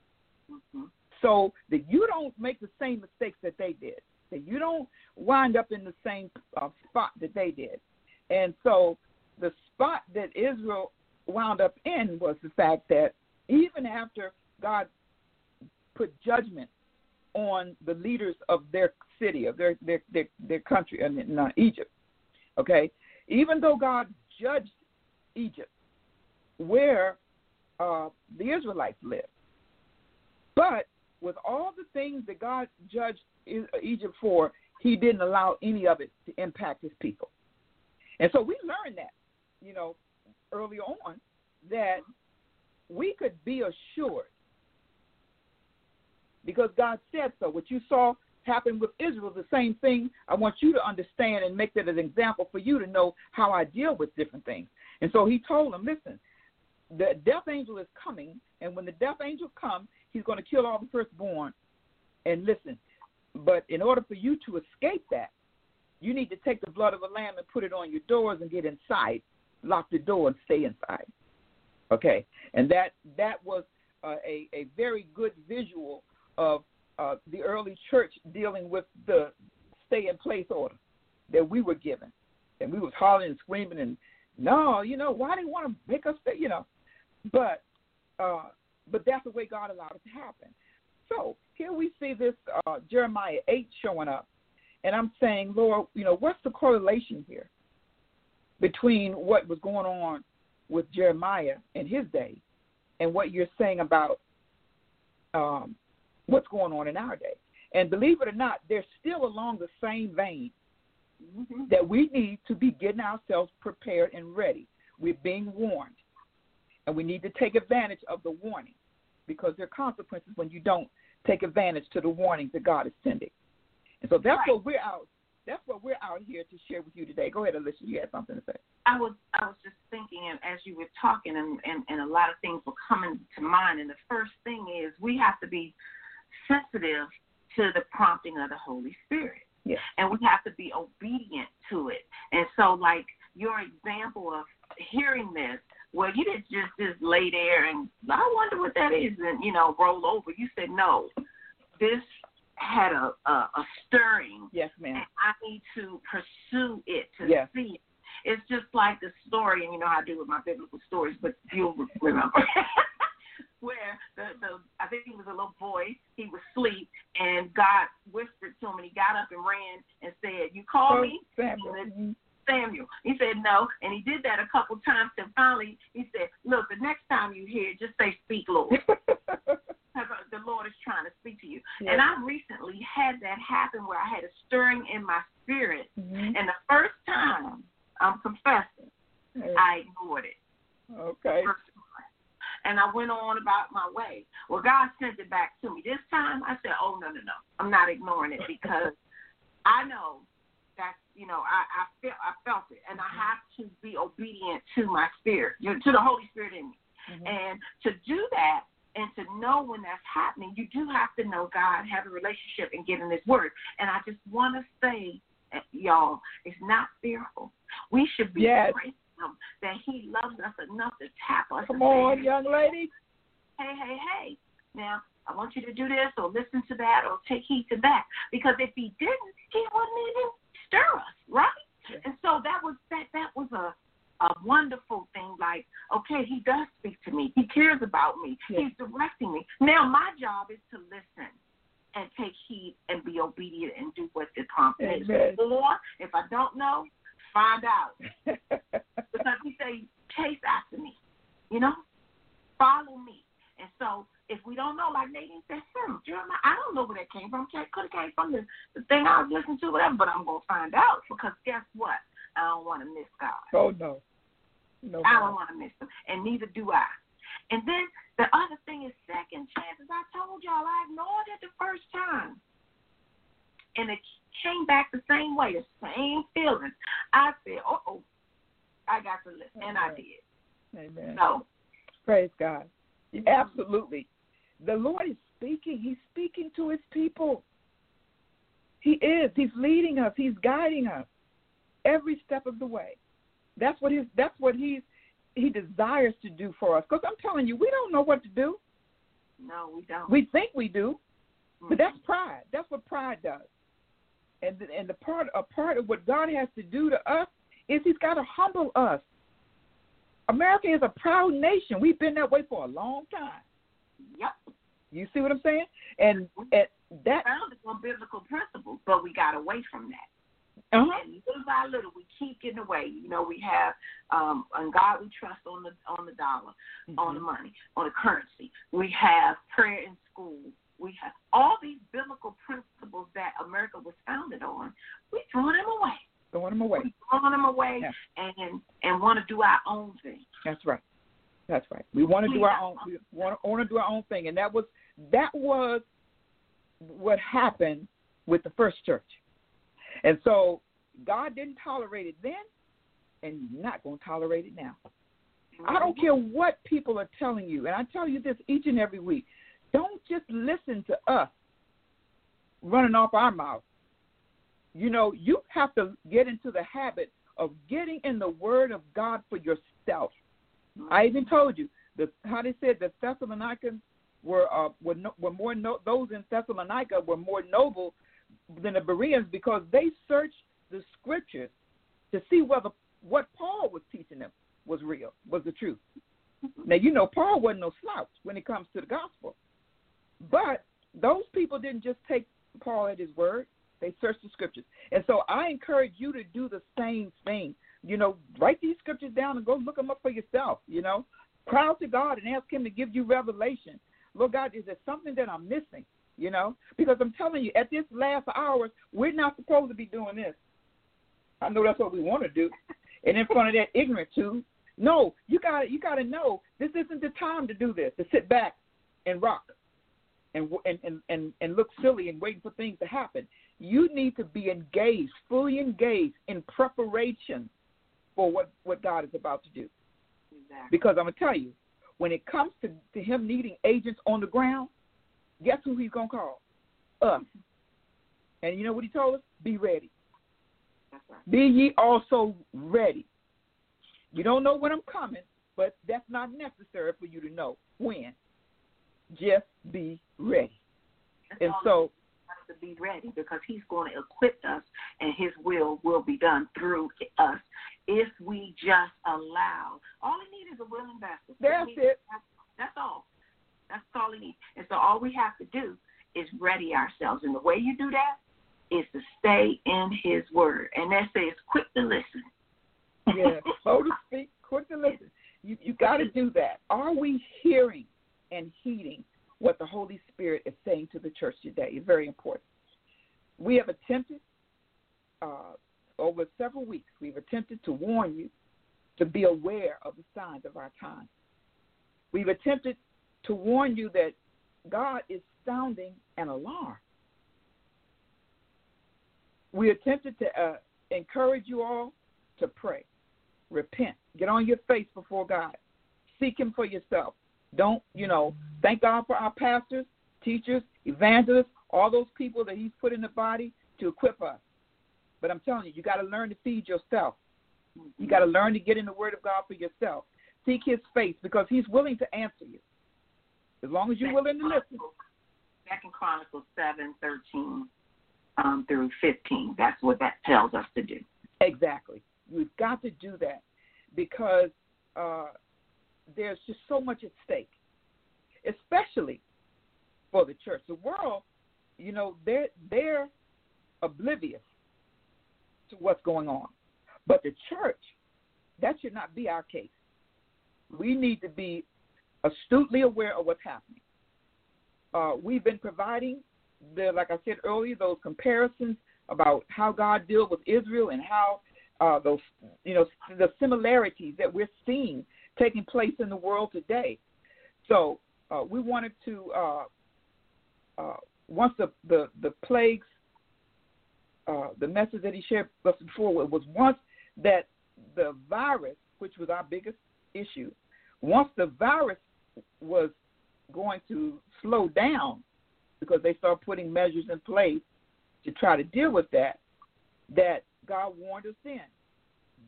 Mhm. so that you don't make the same mistakes that they did, that you don't wind up in the same uh, spot that they did. And so the spot that Israel wound up in was the fact that even after God put judgment on the leaders of their city, of their their their, their country, in uh, Egypt, okay, even though God judged Egypt, where uh, the Israelites lived, but with all the things that God judged Egypt for, He didn't allow any of it to impact His people. And so we learned that, you know, early on, that we could be assured because God said so. What you saw happen with Israel, the same thing. I want you to understand and make that an example for you to know how I deal with different things. And so he told them, listen, the death angel is coming, and when the death angel comes, he's going to kill all the firstborn. And listen, but in order for you to escape that, you need to take the blood of a lamb and put it on your doors and get inside, lock the door and stay inside. Okay, and that that was uh, a a very good visual of uh, the early church dealing with the stay in place order that we were given, and we was hollering and screaming and no, you know why you want to make us stay, you know, but uh, but that's the way God allowed it to happen. So here we see this uh, Jeremiah eight showing up, and I'm saying, Lord, you know what's the correlation here between what was going on with Jeremiah in his day and what you're saying about um, what's going on in our day. And believe it or not, they're still along the same vein mm-hmm. that we need to be getting ourselves prepared and ready. We're being warned, and we need to take advantage of the warning because there are consequences when you don't take advantage to the warnings that God is sending. And so that's right. what we're out that's what we're out here to share with you today. Go ahead, Alicia. You had something to say. I was I was just thinking, and as you were talking, and, and, and a lot of things were coming to mind. And the first thing is we have to be sensitive to the prompting of the Holy Spirit. Yes. And we have to be obedient to it. And so, like your example of hearing this, well, you didn't just just lay there and I wonder what that is, and you know, roll over. You said no. This had a, a, a stirring. Yes, ma'am. And I need to pursue it to yes. see it. It's just like the story, and you know how I do with my biblical stories, but you'll remember. Where the, the I think he was a little boy, he was asleep, and God whispered to him, and he got up and ran and said, "You call oh, me?" Samuel. Mm-hmm. Samuel. He said no, and he did that a couple times. And finally, he said, "Look, the next time you hear, it, just say, speak, Lord." the Lord is trying to speak to you. Yes. And I recently had that happen where I had a stirring in my spirit, mm-hmm. and the first time I'm confessing, yes. I ignored it. Okay. And I went on about my way. Well, God sent it back to me. This time I said, Oh, no, no, no. I'm not ignoring it because I know that, you know, I, I, feel, I felt it. And I have to be obedient to my spirit, to the Holy Spirit in me. Mm-hmm. And to do that, and to know when that's happening, you do have to know God, have a relationship, and get in His Word. And I just want to say, eh, y'all, it's not fearful. We should be yes. grateful that He loves us enough to tap us. Come on, young lady. Hey, hey, hey. Now, I want you to do this or listen to that or take heed to that. Because if He didn't, He wouldn't even stir us, right? And so that was that. That was a a wonderful thing like, okay, he does speak to me. He cares about me. Yes. He's directing me. Now my job is to listen and take heed and be obedient and do what the prompt is. Or if I don't know, find out. because he say, chase after me. You know? Follow me. And so if we don't know, like Nadine said, hmm, Jeremiah, I don't know where that came from. Could have came from the, the thing I was listening to, whatever, but I'm gonna find out because guess what? I don't want to miss God. Oh no. No. I don't want to miss him, and neither do I. And then the other thing is second chances. I told y'all I ignored it the first time, and it came back the same way, the same feeling. I said, "Oh, oh, I got to listen," and I did. Amen. So, praise God. Absolutely, the Lord is speaking. He's speaking to His people. He is. He's leading us. He's guiding us every step of the way. That's what he's that's what he's he desires to do for us. Because I'm telling you, we don't know what to do. No, we don't. We think we do, But mm-hmm. that's pride. That's what pride does. And the, and the part a part of what God has to do to us is He's got to humble us. America is a proud nation. We've been that way for a long time. You see what I'm saying? And at that Founded on biblical principles, but we got away from that. uh-huh. And little by little, we keep getting away. You know, we have um, on God we trust on the on the dollar, on the money, on the currency. We have prayer in school. We have all these biblical principles that America was founded on. We throw them away. throwing them away. We throw them away Yeah. and and want to do our own thing. That's right. That's right. We want to do our own. We want to, want to do our own thing, and that was that was what happened with the first church. And so God didn't tolerate it then, and He's not going to tolerate it now. I don't mm-hmm. care what people are telling you, and I tell you this each and every week. Don't just listen to us running off our mouth. You know, you have to get into the habit of getting in the Word of God for yourself. I even told you the how they said the Thessalonians were uh, were no, were more no, those in Thessalonica were more noble than the Bereans because they searched the scriptures to see whether what Paul was teaching them was real, was the truth. Now you know Paul wasn't no slouch when it comes to the gospel, but those people didn't just take Paul at his word; they searched the scriptures. And so I encourage you to do the same thing. You know, write these scriptures down and go look them up for yourself. You know, cry out to God and ask Him to give you revelation. Lord God, is there something that I'm missing? You know, because I'm telling you, at this last hours, we're not supposed to be doing this. I know that's what we want to do, and in front of that ignorant too. No, you got you got to know this isn't the time to do this. To sit back and rock, and and and, and look silly and waiting for things to happen. You need to be engaged, fully engaged in preparation for what what God is about to do. Exactly. Because I'm gonna tell you, when it comes to, to him needing agents on the ground, guess who he's gonna call? Us. And you know what he told us? Be ready. That's right. Be ye also ready. You don't know when I'm coming, but that's not necessary for you to know when. Just be ready. That's And so, to be ready because he's going to equip us and his will will be done through us if we just allow. All he needs is a willing vessel. That's it. That's, that's all. That's all he needs. And so all we have to do is ready ourselves. And the way you do that is to stay in his word. And that says quick to listen. yeah, slow to speak, quick to listen. You you got to do that. Are we hearing and heeding what the Holy Spirit is saying to the church today? It's very important. We have attempted uh, over several weeks. We've attempted to warn you to be aware of the signs of our time. We've attempted to warn you that God is sounding an alarm. We attempted to uh, encourage you all to pray, repent, get on your face before God, seek Him for yourself. Don't, you know, thank God for our pastors, teachers, evangelists, all those people that He's put in the body to equip us. But I'm telling you, you got to learn to feed yourself. You got to learn to get in the Word of God for yourself. Seek His face because He's willing to answer you. As long as you're willing to listen. Second Chronicles seven thirteen um, through fifteen. That's what that tells us to do. Exactly. You've got to do that because uh, there's just so much at stake, especially for the church. The world, you know, they're they're oblivious to what's going on, but the church, that should not be our case. We need to be astutely aware of what's happening. Uh, we've been providing the, like I said earlier, those comparisons about how God dealt with Israel and how uh, those, you know, the similarities that we're seeing taking place in the world today. So uh, we wanted to, uh, uh, once the, the, the plagues, uh, the message that he shared with us before was once that the virus, which was our biggest issue, once the virus was going to slow down because they started putting measures in place to try to deal with that, that God warned us then.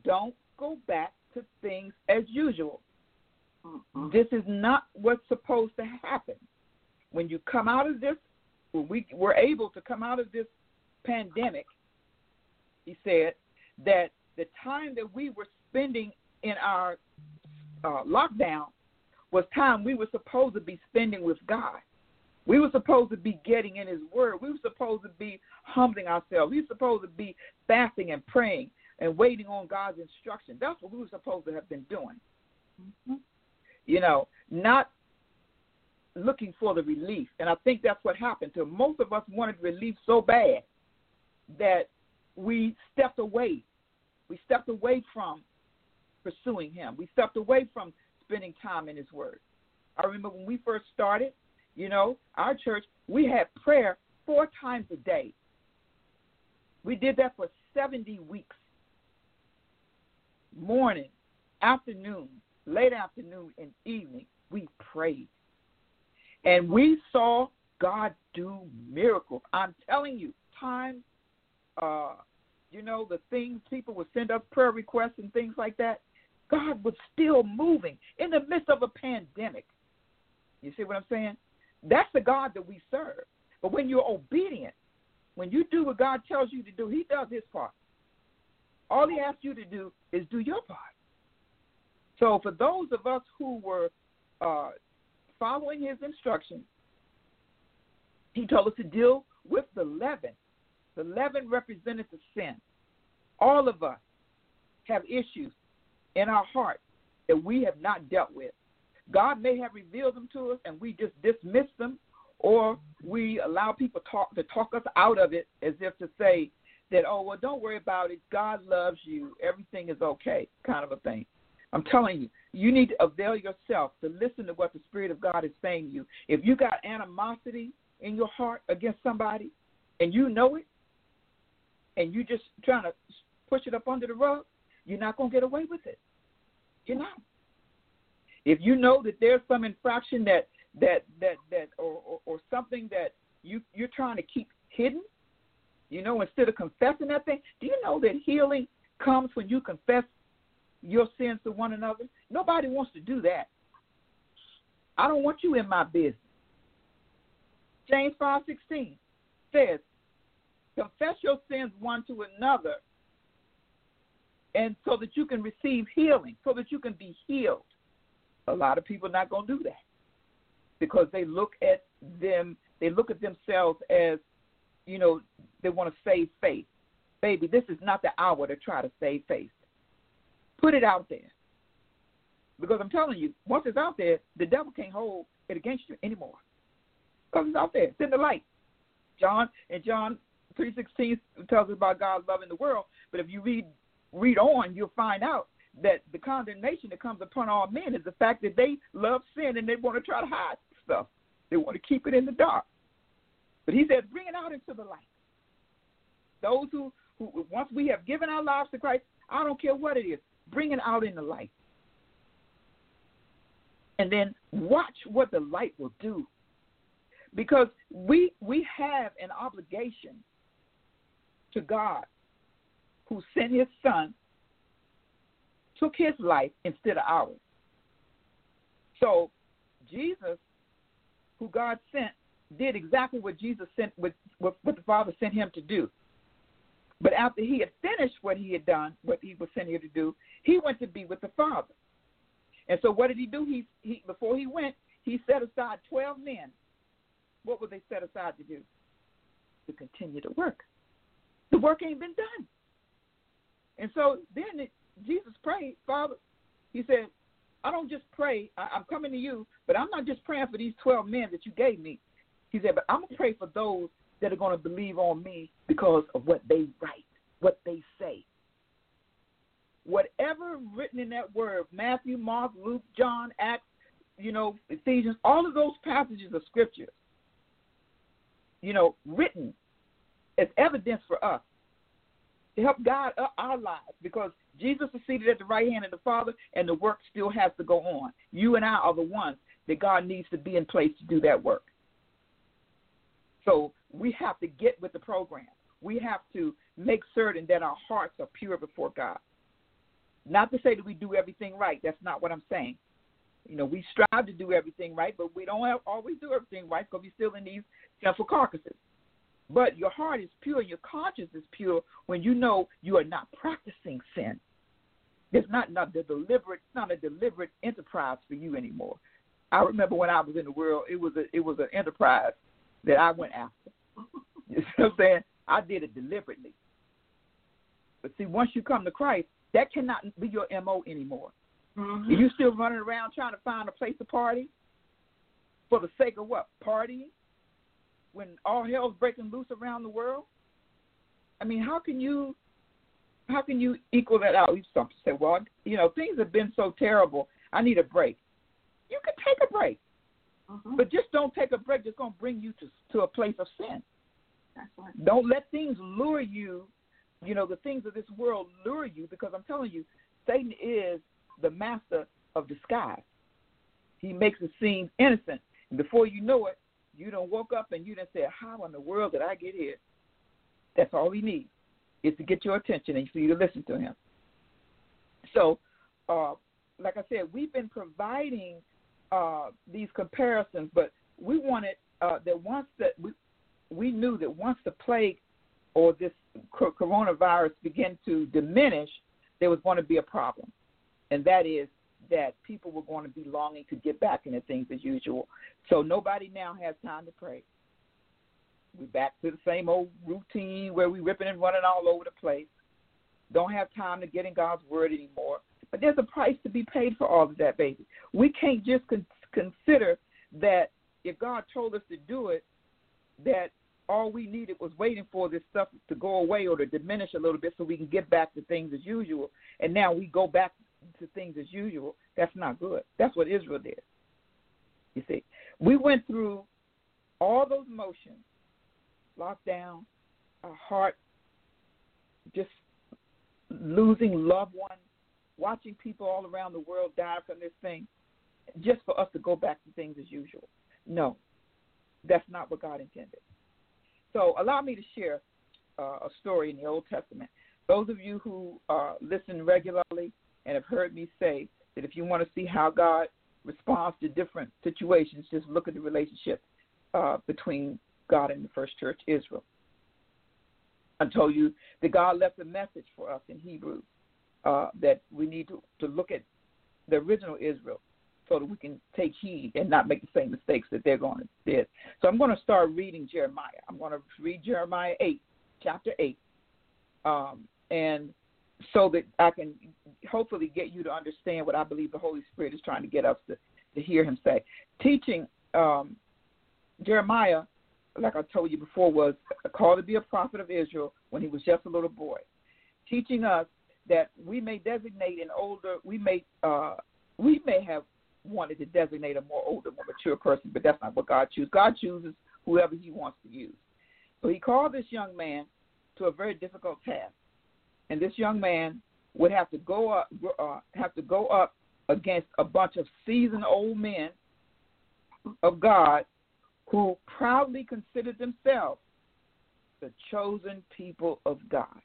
Don't go back to things as usual. Mhm. This is not what's supposed to happen. When you come out of this when we were able to come out of this pandemic, he said that the time that we were spending in our uh, lockdown was time we were supposed to be spending with God. We were supposed to be getting in His Word. We were supposed to be humbling ourselves. We were supposed to be fasting and praying and waiting on God's instruction. That's what we were supposed to have been doing. Mm-hmm. You know, not looking for the relief. And I think that's what happened to most of us wanted relief so bad that we stepped away. We stepped away from pursuing him. We stepped away from spending time in his word. I remember when we first started, you know, our church, we had prayer four times a day. We did that for 70 weeks. Morning, afternoon, late afternoon, and evening, we prayed. And we saw God do miracles. I'm telling you, time, uh, you know, the things people would send us prayer requests and things like that. God was still moving in the midst of a pandemic. You see what I'm saying? That's the God that we serve. But when you're obedient, when you do what God tells you to do, He does His part. All He asks you to do is do your part. So for those of us who were uh, following His instructions, He told us to deal with the leaven. The leaven represented the sin. All of us have issues in our heart that we have not dealt with. God may have revealed them to us and we just dismiss them, or we allow people talk to talk us out of it as if to say that, oh, well, don't worry about it. God loves you. Everything is okay, kind of a thing. I'm telling you, you need to avail yourself to listen to what the Spirit of God is saying to you. If you got animosity in your heart against somebody and you know it, and you just trying to push it up under the rug, you're not going to get away with it. You're not. If you know that there's some infraction that that that that or, or, or something that you you're trying to keep hidden, you know, instead of confessing that thing, do you know that healing comes when you confess your sins to one another? Nobody wants to do that. I don't want you in my business. James five sixteen says, confess your sins one to another and so that you can receive healing, so that you can be healed. A lot of people are not going to do that because they look at them, they look at themselves as, you know, they want to save face. Baby, this is not the hour to try to save face. Put it out there. Because I'm telling you, once it's out there, the devil can't hold it against you anymore. Because it's out there. It's in the light. John and John three sixteen tells us about God loving the world. But if you read read on, you'll find out that the condemnation that comes upon all men is the fact that they love sin and they want to try to hide stuff. They want to keep it in the dark. But he said, bring it out into the light. Those who, who once we have given our lives to Christ, I don't care what it is, bring it out in the light. And then watch what the light will do. Because we we have an obligation to God who sent his son, took his life instead of ours. So Jesus, who God sent, did exactly what Jesus sent, what, what, what the Father sent him to do. But after he had finished what he had done, what he was sent here to do, he went to be with the Father. And so what did he do? He, he before he went, he set aside twelve men. What would they set aside to do? To continue to work. The work ain't been done. And so then it, Jesus prayed, Father, he said, I don't just pray, I, I'm coming to you, but I'm not just praying for these 12 men that you gave me. He said, but I'm going to pray for those that are going to believe on me because of what they write, what they say. Whatever written in that word, Matthew, Mark, Luke, John, Acts, you know, Ephesians, all of those passages of scripture, you know, written as evidence for us to help guide our lives because Jesus is seated at the right hand of the Father and the work still has to go on. You and I are the ones that God needs to be in place to do that work. So we have to get with the program. We have to make certain that our hearts are pure before God. Not to say that we do everything right. That's not what I'm saying. You know, we strive to do everything right, but we don't always do everything right because we're still in these sinful carcasses. But your heart is pure, your conscience is pure when you know you are not practicing sin. It's not not the deliberate, it's not a deliberate enterprise for you anymore. I remember when I was in the world, it was a it was an enterprise that I went after. You know what I'm saying? I did it deliberately. But see, once you come to Christ, that cannot be your MO anymore. Mm-hmm. Are you still running around trying to find a place to party for the sake of what? Partying? When all hell's breaking loose around the world? I mean, how can you how can you equal that out? Some say, well, you know, things have been so terrible. I need a break. You can take a break, Mhm. but just don't take a break that's going to bring you to to a place of sin. That's right. Don't let things lure you. You know, the things of this world lure you because I'm telling you, Satan is the master of disguise. He makes it seem innocent. And before you know it, you don't woke up and you didn't say, How in the world did I get here? That's all he needs is to get your attention and for you to listen to him. So, uh, like I said, we've been providing uh, these comparisons, but we wanted uh, that once that we we knew that once the plague or this coronavirus began to diminish, there was going to be a problem, and that is that people were going to be longing to get back into things as usual. So nobody now has time to pray. We're back to the same old routine where we're ripping and running all over the place. Don't have time to get in God's word anymore. But there's a price to be paid for all of that, baby. We can't just con- consider that if God told us to do it, that all we needed was waiting for this stuff to go away or to diminish a little bit so we can get back to things as usual. And now we go back to things as usual. That's not good. That's what Israel did. You see, we went through all those motions lockdown, our heart just losing loved ones, watching people all around the world die from this thing, just for us to go back to things as usual. No, that's not what God intended. So allow me to share uh, a story in the Old Testament. Those of you who uh, listen regularly and have heard me say that if you want to see how God responds to different situations, just look at the relationship uh, between God and the first church, Israel. I told you that God left a message for us in Hebrew uh, that we need to, to look at the original Israel so that we can take heed and not make the same mistakes that they're going to did. So I'm going to start reading Jeremiah. I'm going to read Jeremiah 8, chapter 8, um, and so that I can hopefully get you to understand what I believe the Holy Spirit is trying to get us to, to hear Him say. Teaching um, Jeremiah like I told you before, was called to be a prophet of Israel when he was just a little boy, teaching us that we may designate an older, we may, uh, we may have wanted to designate a more older, more mature person, but that's not what God chooses. God chooses whoever He wants to use. So He called this young man to a very difficult task, and this young man would have to go up, uh, have to go up against a bunch of seasoned old men of God who proudly considered themselves the chosen people of God.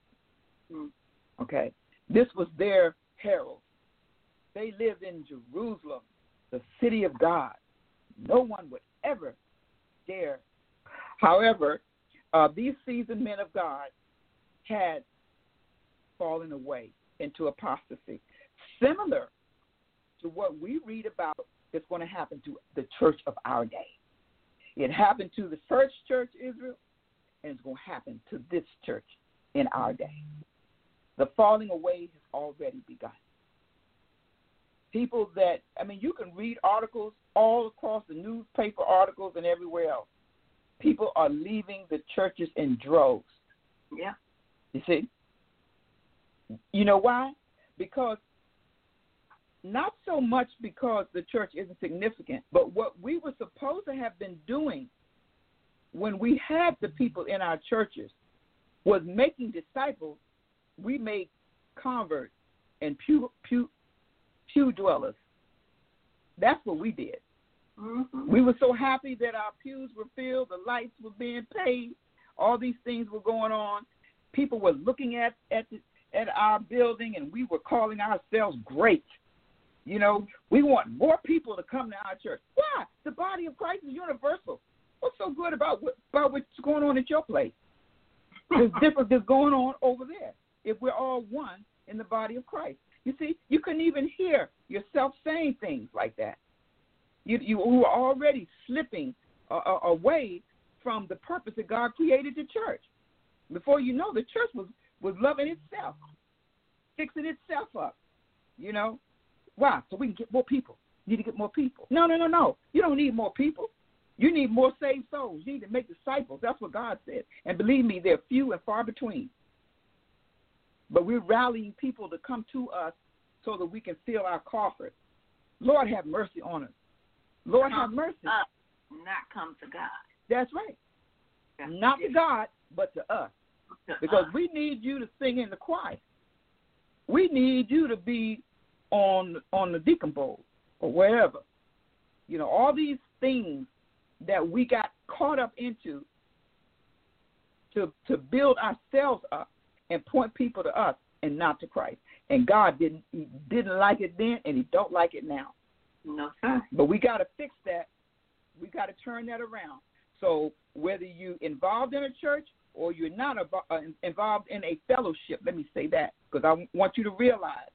Okay? This was their herald. They lived in Jerusalem, the city of God. No one would ever dare. However, uh, these seasoned men of God had fallen away into apostasy, similar to what we read about that's going to happen to the church of our day. It happened to the first church, Israel, and it's going to happen to this church in our day. The falling away has already begun. People that, I mean, you can read articles all across the newspaper articles and everywhere else. People are leaving the churches in droves. Yeah. You see? You know why? Because not so much because the church isn't significant, but what we were supposed to have been doing when we had the people in our churches was making disciples. We made converts and pew pew pew dwellers. That's what we did. Mm-hmm. We were so happy that our pews were filled, the lights were being paid, all these things were going on. People were looking at at the, at our building, and we were calling ourselves great. You know, we want more people to come to our church. Why? The body of Christ is universal. What's so good about what, about what's going on at your place? There's different that's going on over there. If we're all one in the body of Christ, you see, you couldn't even hear yourself saying things like that. You you were already slipping uh, uh, away from the purpose that God created the church. Before you know, the church was was loving itself, fixing itself up. You know, why? So we can get more people. You need to get more people. No, no, no, no. You don't need more people. You need more saved souls. You need to make disciples. That's what God said. And believe me, they're few and far between. But we're rallying people to come to us so that we can fill our coffers. Lord have mercy on us. Lord have mercy. Us, not come to God. That's right. That's Not to God, but to us. Because we need you to sing in the choir. We need you to be on on the deacon bowl or wherever. You know, all these things that we got caught up into to to build ourselves up and point people to us and not to Christ. And God didn't he didn't like it then and he don't like it now. no sir. But we got to fix that. We got to turn that around. So whether you involved in a church or you're not uh, involved in a fellowship, let me say that because I want you to realize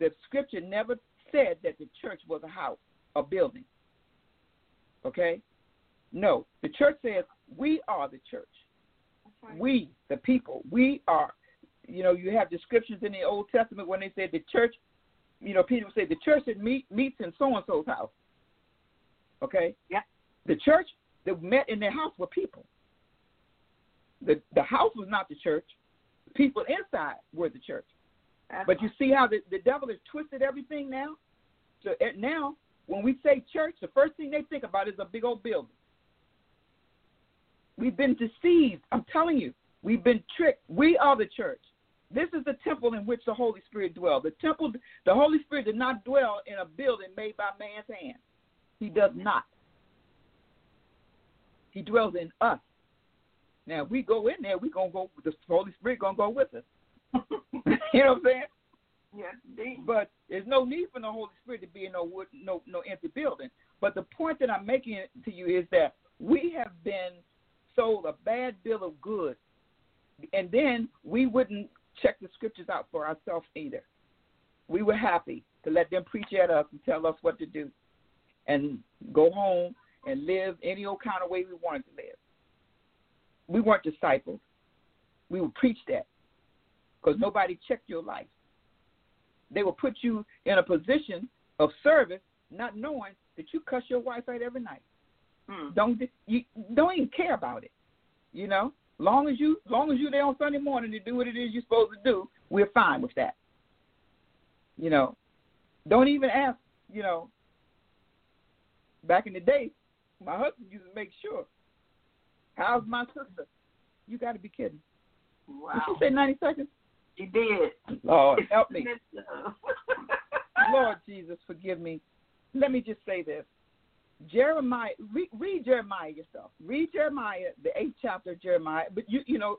that Scripture never said that the church was a house, a building. Okay? No, the church says we are the church. Right. We, the people, we are. You know, you have descriptions in the Old Testament when they said the church. You know, people say the church that meet, meets in so and so's house. Okay. Yeah. The church that met in their house were people. The the house was not the church. The people inside were the church. That's But you see how the, the devil has twisted everything now? So eh, now, when we say church, the first thing they think about is a big old building. We've been deceived. I'm telling you, we've been tricked. We are the church. This is the temple in which the Holy Spirit dwells. The temple, the Holy Spirit did not dwell in a building made by man's hand. He does not. He dwells in us. Now, if we go in there, we're gonna go. The Holy Spirit gonna go with us. you know what I'm saying? yes, indeed. But there's no need for the Holy Spirit to be in no wood, no no empty building. But the point that I'm making to you is that we have been sold a bad bill of goods, and then we wouldn't check the scriptures out for ourselves either. We were happy to let them preach at us and tell us what to do, and go home and live any old kind of way we wanted to live. We weren't disciples. We would preach that because nobody checked your life. They will put you in a position of service, not knowing that you cuss your wife out every night. Hmm. Don't you don't even care about it. You know, long as you long as you're there on Sunday morning to do what it is you're supposed to do, we're fine with that. You know, don't even ask. You know, back in the day, my husband used to make sure. How's my sister? You got to be kidding. Wow. Did she say ninety seconds? She did. Lord, help me. Lord Jesus, forgive me. Let me just say this. Jeremiah, read, read Jeremiah yourself. Read Jeremiah, the eighth chapter of Jeremiah. But you, you know,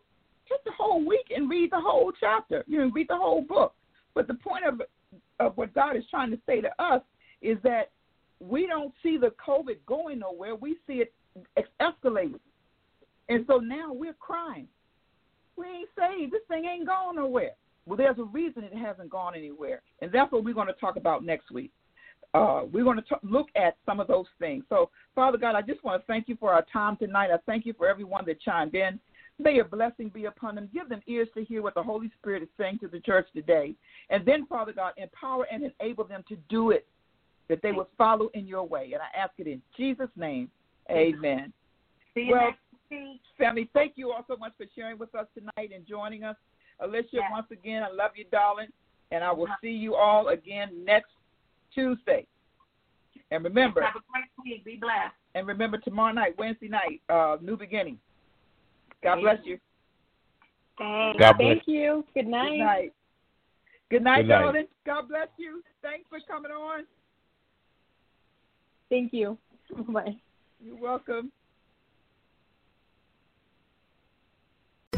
take the whole week and read the whole chapter. You know, read the whole book. But the point of of what God is trying to say to us is that we don't see the COVID going nowhere. We see it escalating, and so now we're crying. We ain't saved. This thing ain't going nowhere. Well, there's a reason it hasn't gone anywhere, and that's what we're going to talk about next week. Uh, we're going to t- look at some of those things. So, Father God, I just want to thank you for our time tonight. I thank you for everyone that chimed in. May your blessing be upon them. Give them ears to hear what the Holy Spirit is saying to the church today. And then, Father God, empower and enable them to do it, that they will follow in your way. And I ask it in Jesus' name. Amen. See you Well. Family, thank you all so much for sharing with us tonight and joining us. Alicia, Yes. once again, I love you, darling. And I will see you all again next Tuesday. And remember, Have a great week. Be blessed. and remember tomorrow night, Wednesday night, uh, New Beginning. God bless you. Thanks. God bless. Thank you. Good night. Good night. Good night, Good night. darling. God bless you. Thanks for coming on. Thank you. Bye. You're welcome.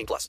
18 plus.